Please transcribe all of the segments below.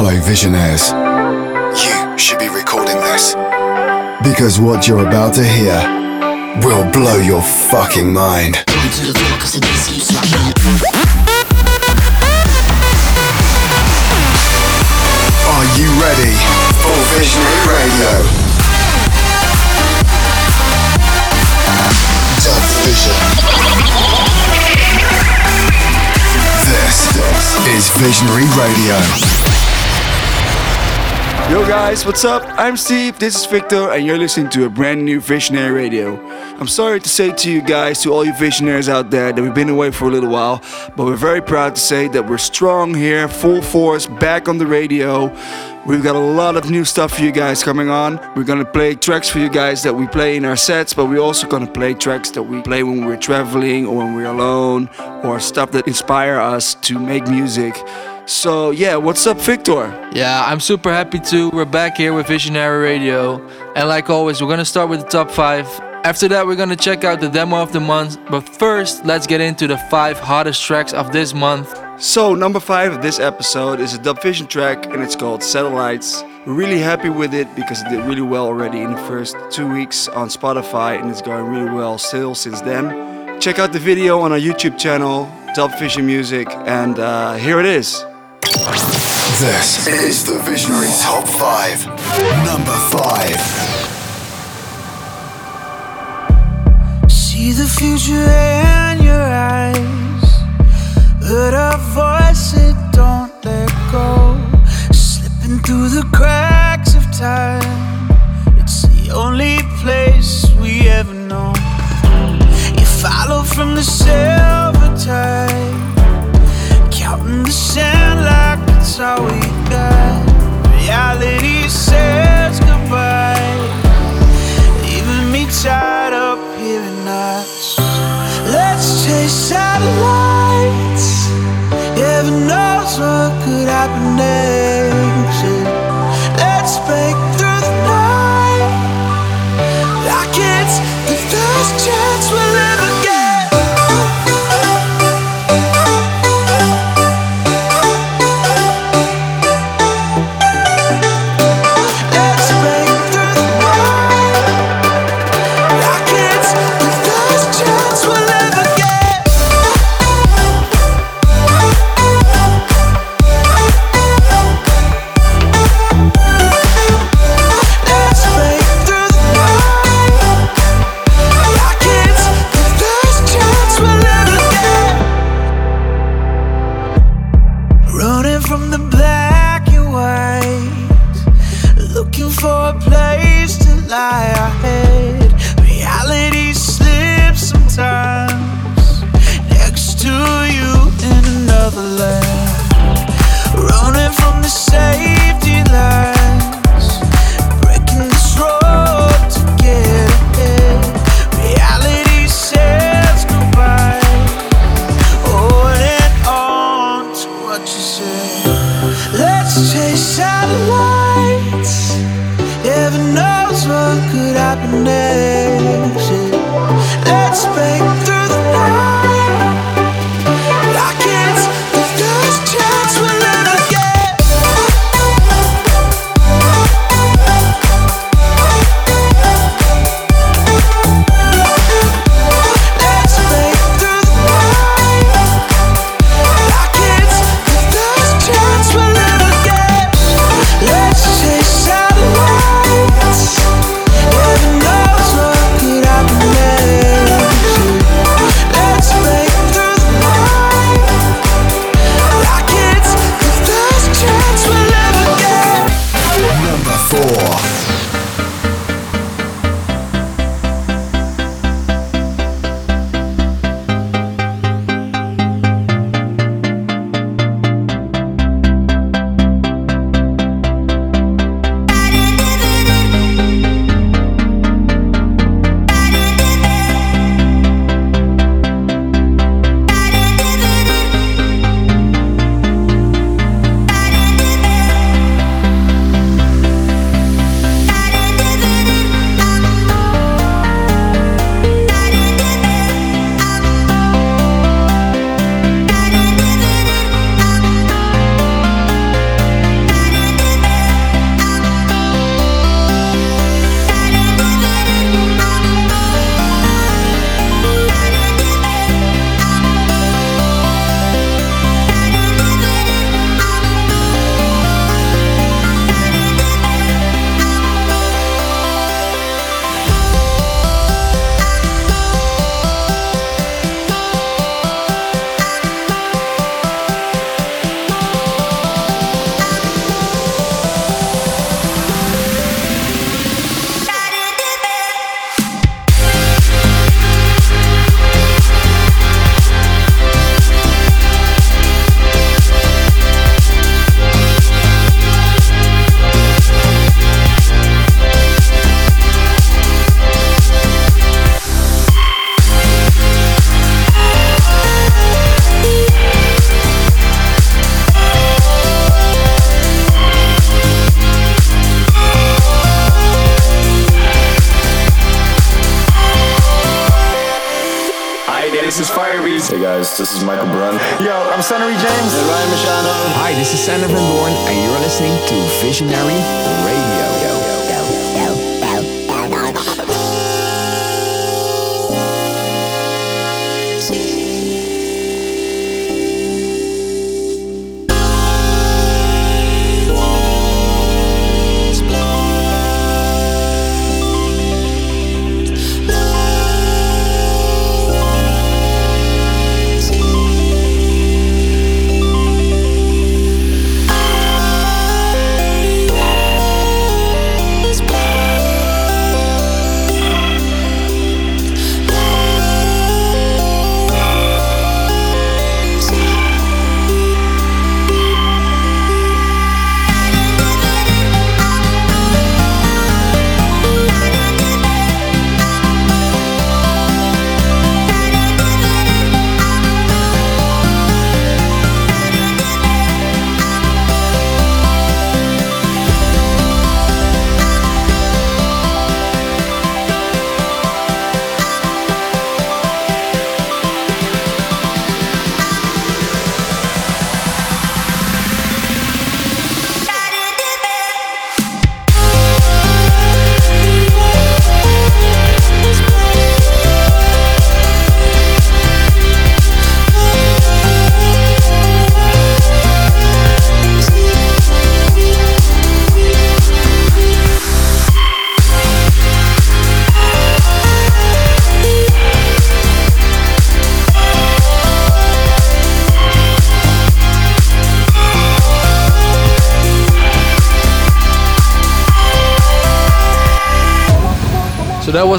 Hello, Visionaires. You should be recording this. Because what you're about to hear will blow your fucking mind. Are you ready for Visionary Radio? Dub Vision. This is Visionary Radio. Yo guys, what's up? I'm Steve, this is Victor, and you're listening to a brand new Visionary Radio. I'm sorry to say to you guys, to all you visionaries out there, that we've been away for a little while, but we're very proud to say that we're strong here, full force, back on the radio. We've got a lot of new stuff for you guys coming on. We're gonna play tracks for you guys that we play in our sets, but we're also gonna play tracks that we play when we're traveling or when we're alone, or stuff that inspire us to make music. So yeah, what's up, Victor? Yeah, I'm super happy too. We're back here with Visionary Radio, and like always, we're gonna start with the top five. After that, we're gonna check out the demo of the month. But first, let's get into the five hottest tracks of this month. So number five of this episode is a Dubvision track, and it's called Satellites. We're really happy with it because it did really well already in the first two weeks on Spotify, and it's going really well still since then. Check out the video on our YouTube channel, Dubvision Music, and uh, here it is. This is the Visionary Top 5. Number 5. See the future in your eyes. Heard a voice that don't let go. Slipping through the cracks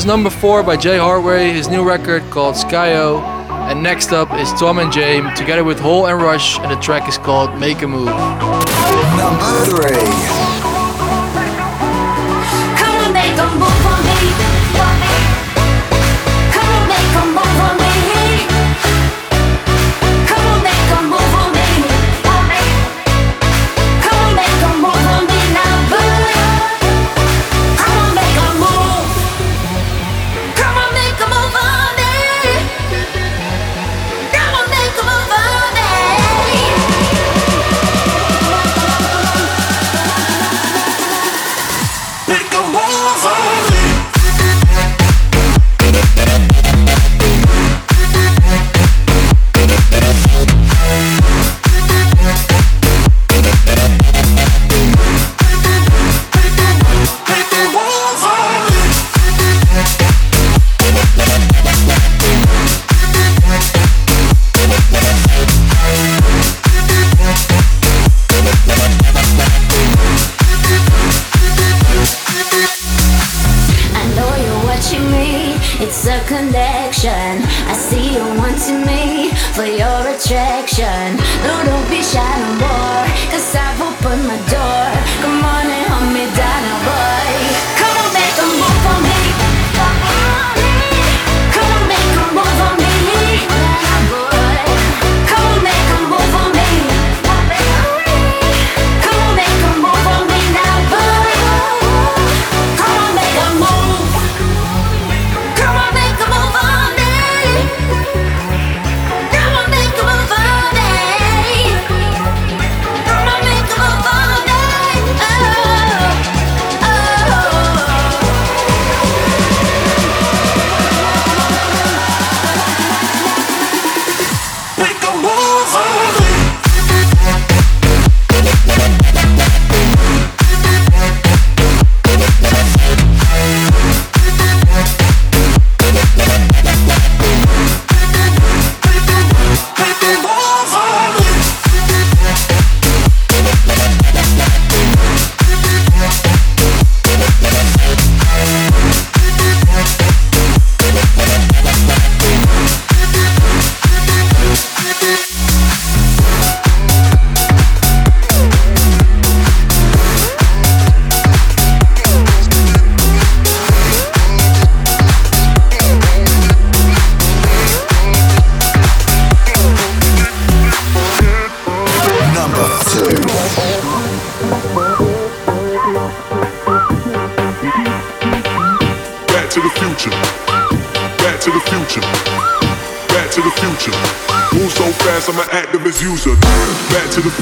number four by Jay Hardway, his new record called Skyo. And next up is Tom and Jame together with Holl and Rush, and the track is called Make a Move. Number three.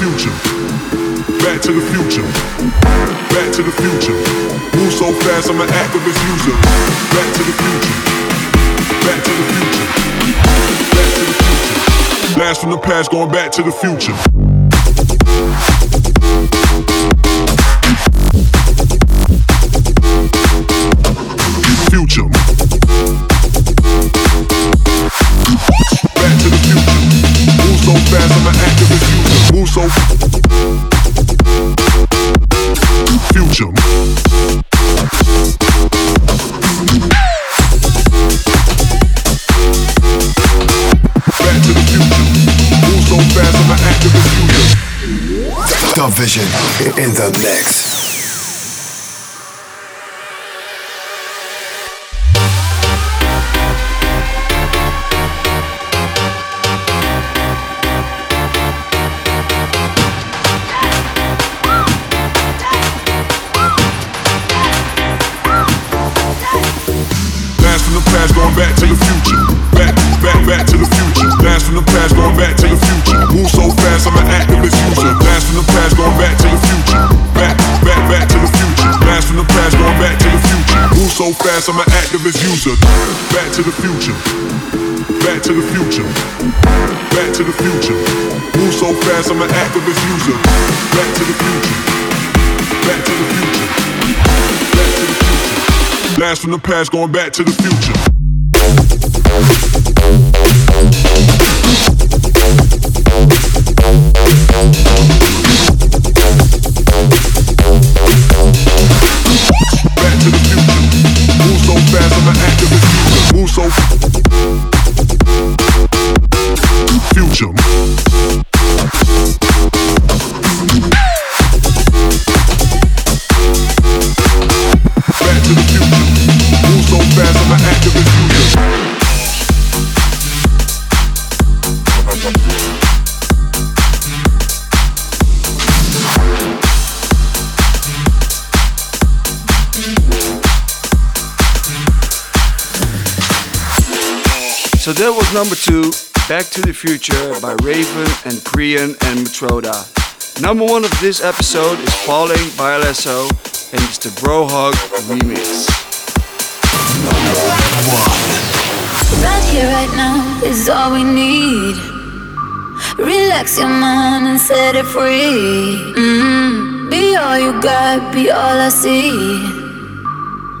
Future. Back to the future. Back to the future. Move so fast, I'm an activist user. Back to the future. Back to the future. Back to the future. Blast from the past, going back to the future. Future. Vision in the mix. Back to the future. Back to the future. Back to the future. Move so fast, I'm an activist user. Back to the future. Back to the future. Back to the future. Blast from the past, going back to the future. Was number two, Back to the Future by Raven and Kreyn and Matroda. Number one of this episode is Falling by Alesso and it's the Bro Hug remix. Right here, right now is all we need. Relax your mind and set it free. mm Be all you got, be all I see.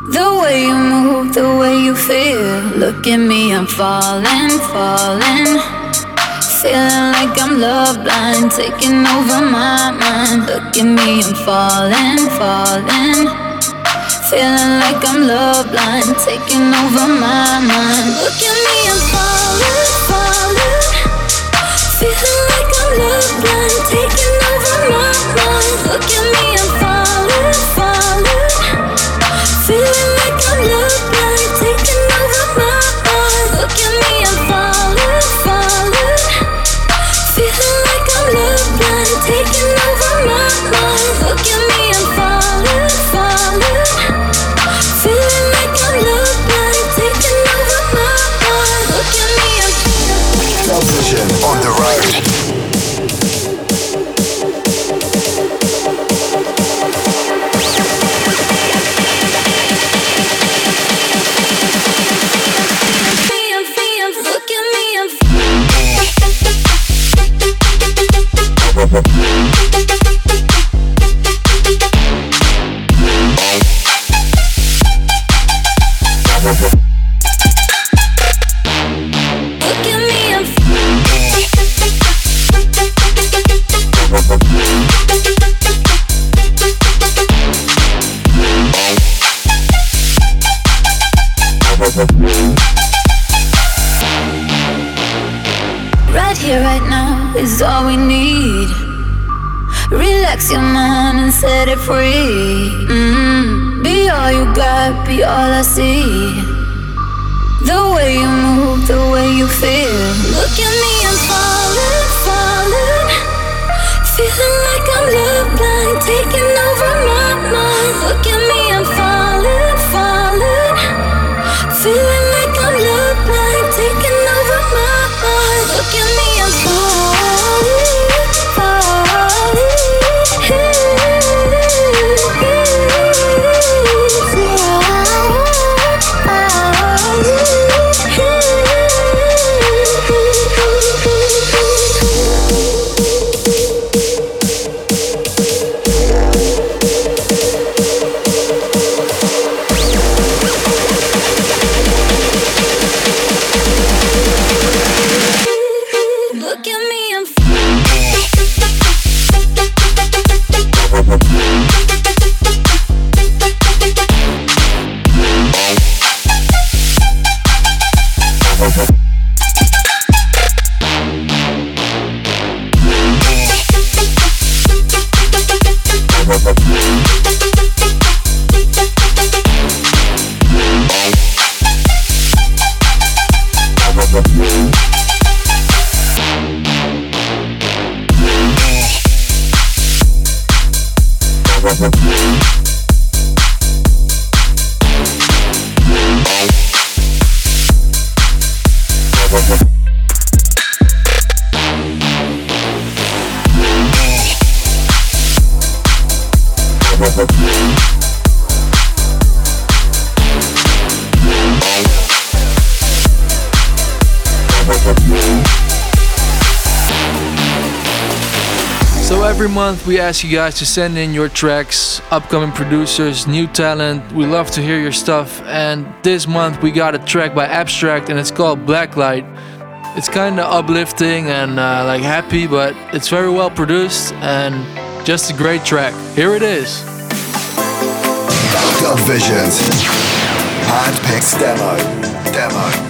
The way you move, the way you feel. Look at me, I'm falling, falling. Feeling like I'm love blind, taking over my mind. Look at me, I'm falling, falling. Feeling like I'm love blind, taking over my mind. Look at me, I'm falling, falling. We ask you guys to send in your tracks, upcoming producers, new talent. We love to hear your stuff. And this month we got a track by Abstract and it's called Blacklight. It's kind of uplifting and uh, like happy, but it's very well produced and just a great track. Here it is. Dub Visions. Handpicked demo. Demo.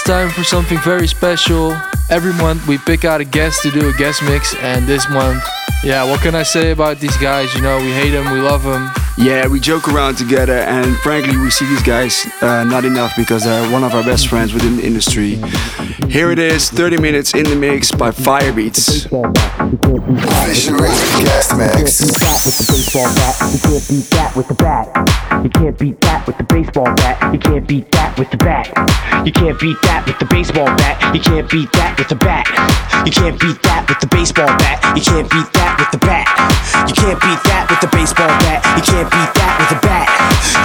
It's time for something very special. Every month we pick out a guest to do a guest mix, and this month, yeah, what can I say about these guys? You know, we hate them, we love them. Yeah, we joke around together, and frankly, we see these guys uh, not enough because they're one of our best friends within the industry. Here it is 30 minutes in the mix by Firebeatz. Visionary guest mix. You can't beat that with the baseball bat. You can't beat that with the bat. You can't beat that with the baseball bat. You can't beat that with the bat. You can't beat that with the baseball bat. You can't beat that with the bat. You can't beat that with the baseball bat. You can't beat that with the bat.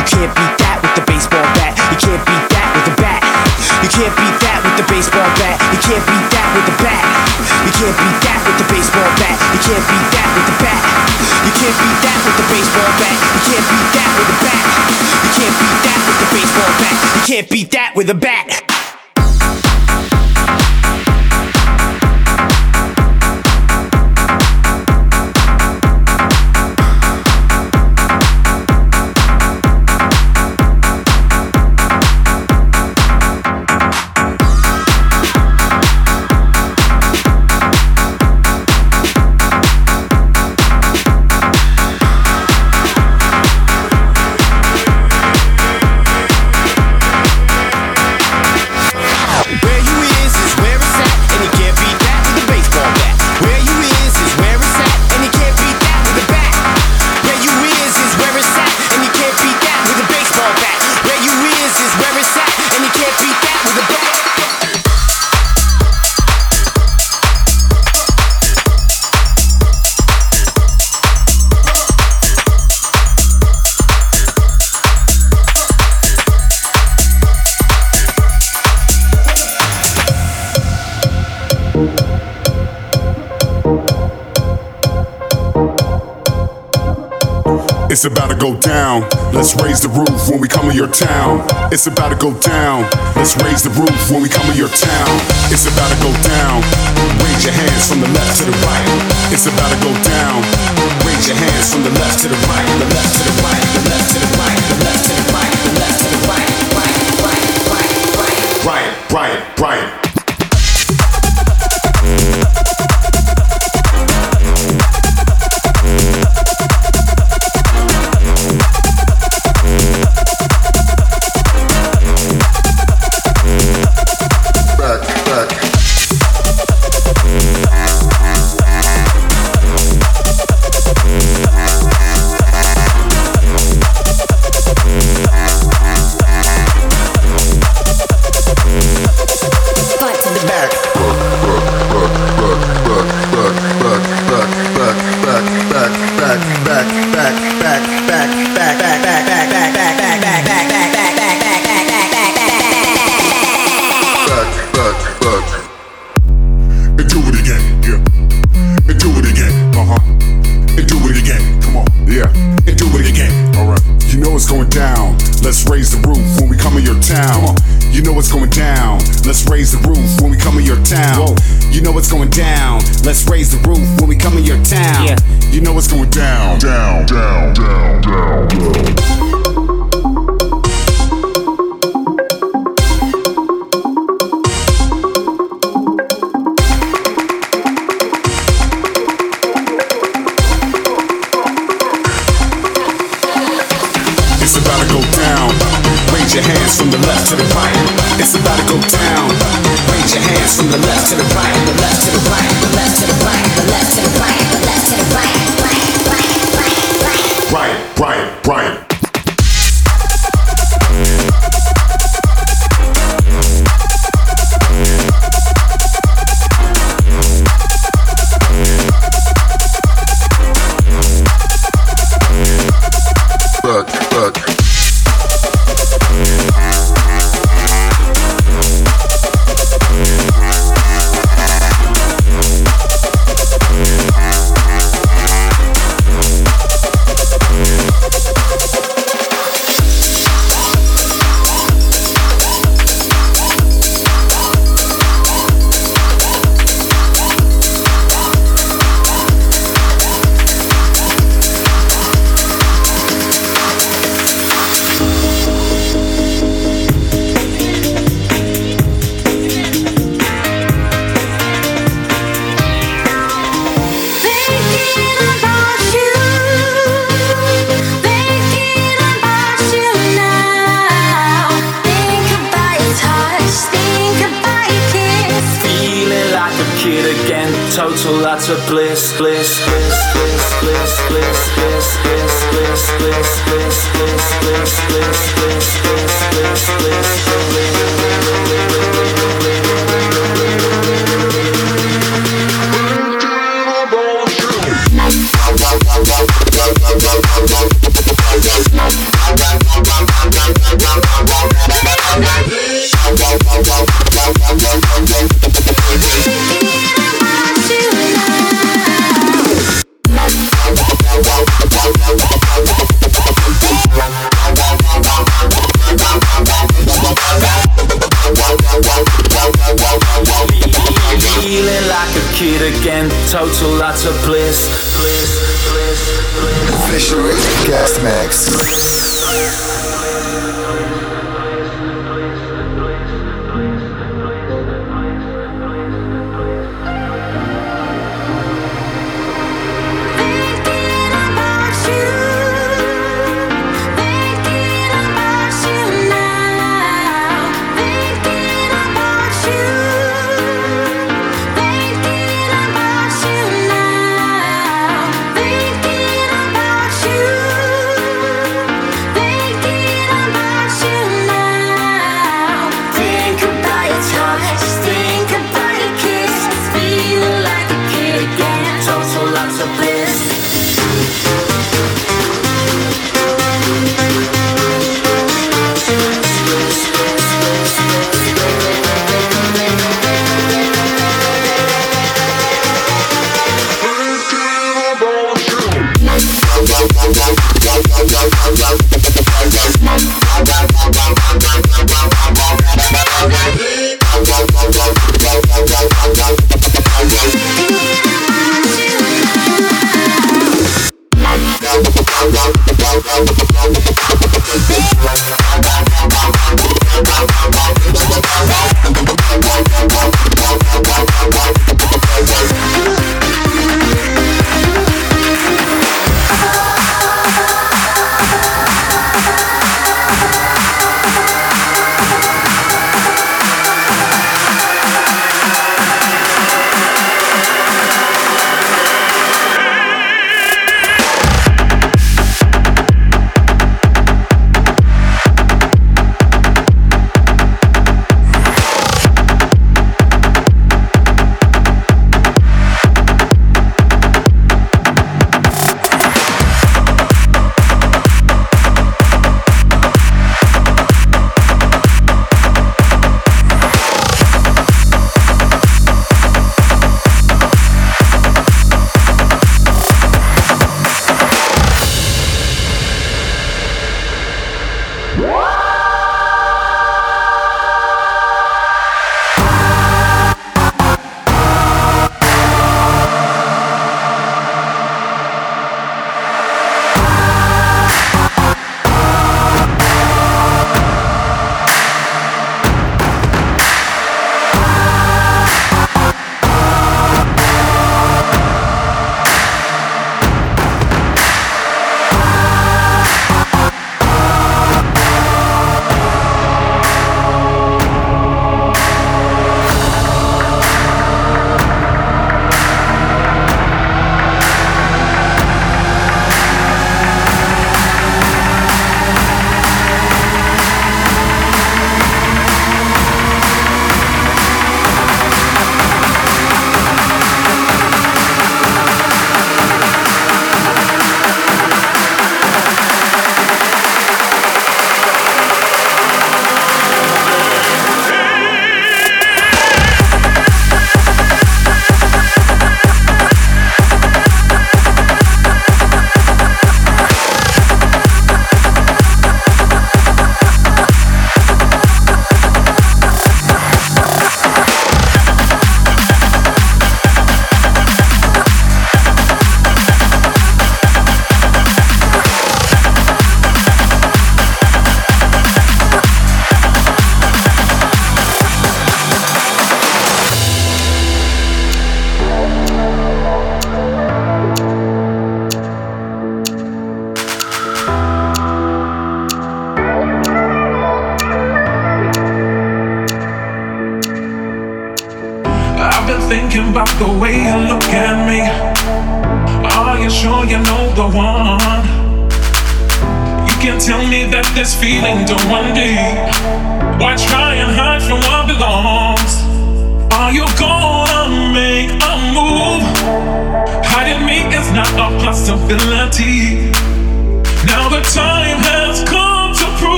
You can't beat that with the baseball bat. You can't beat that with the bat. You can't beat that with the baseball bat. You can't beat that with the bat. You can't beat that with the baseball bat. You can't beat that with the bat. You can't beat that with the baseball bat. You can't beat that with the bat. You can't beat that with the baseball bat. You can't beat that with a bat. It's about to go down. Let's raise the roof when we come to your town. It's about to go down. Let's raise the roof when we come to your town. It's about to go down. Raise your hands from the left to the right. It's about to go down. Raise your hands from the left to the right. The left to the right. The left to the right. The left to the right. The left to the right. Right, right, right, right. Right, right, right. Raise your hands from the left to the right. It's about to go down. Raise your hands from the left to the right, the left to the right, the left to the right, the left to the right, the left to the right.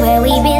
By my side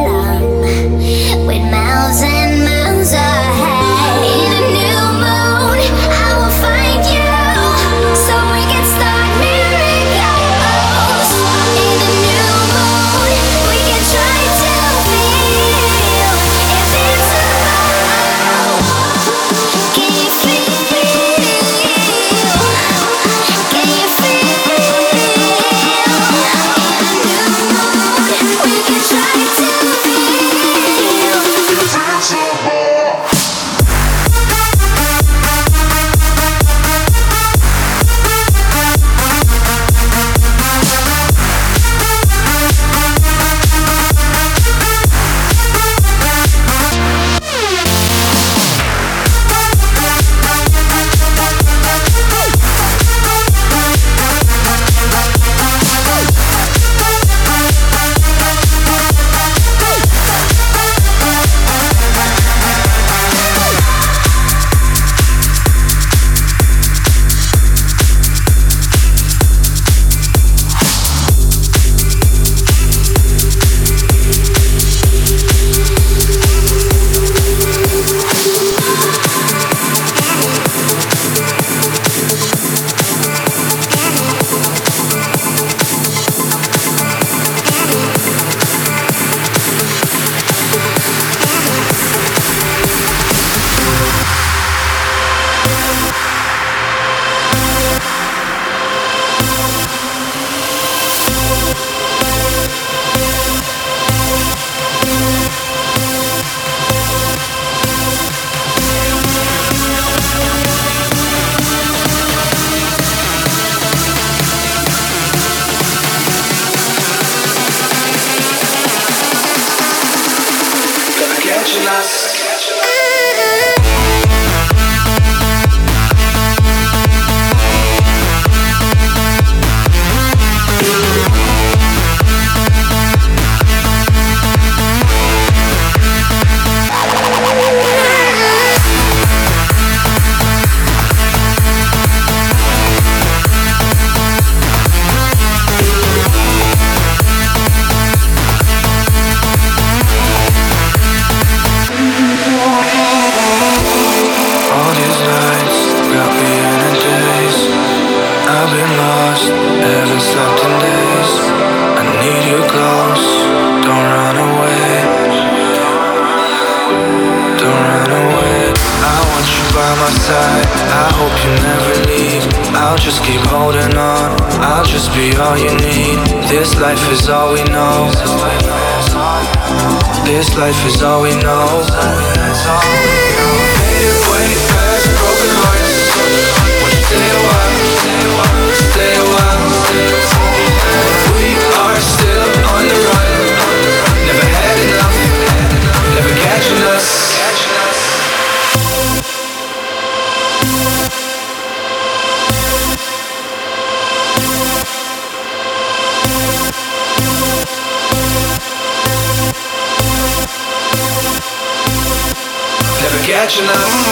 Never catching us.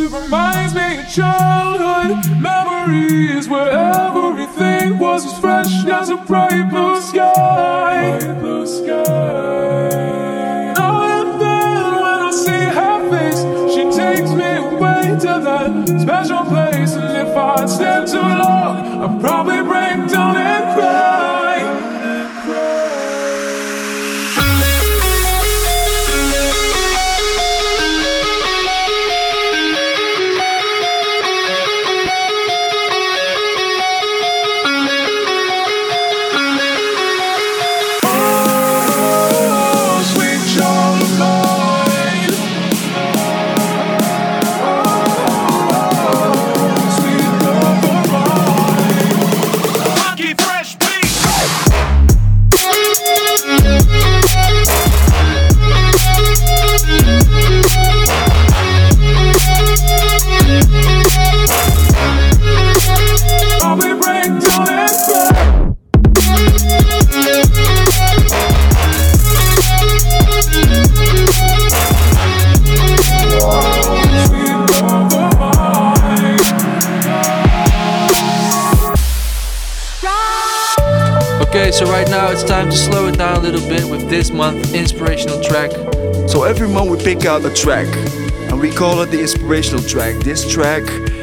Me reminds me of childhood memories where everything was as fresh as a bright blue sky. Bright blue sky. Now and then when I see her face, she takes me away to that special place. And if I stand too long, I'll probably break down and cry. Time to slow it down a little bit with this month's inspirational track. So every month we pick out a track and we call it the inspirational track. This track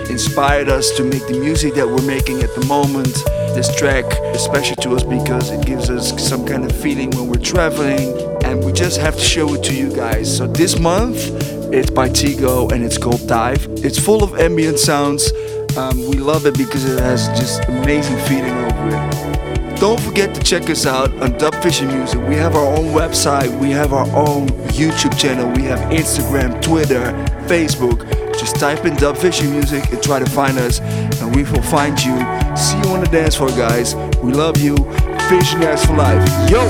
inspired us to make the music that we're making at the moment. This track is special to us because it gives us some kind of feeling when we're traveling and we just have to show it to you guys. So this month it's by Tycho and it's called Dive. It's full of ambient sounds. Um, we love it because it has just amazing feeling over it. Don't forget to check us out on Dubvision Music. We have our own website, we have our own YouTube channel, we have Instagram, Twitter, Facebook. Just type in Dubvision Music and try to find us, and we will find you. See you on the dance floor, guys. We love you. Visionaries for life. Yo!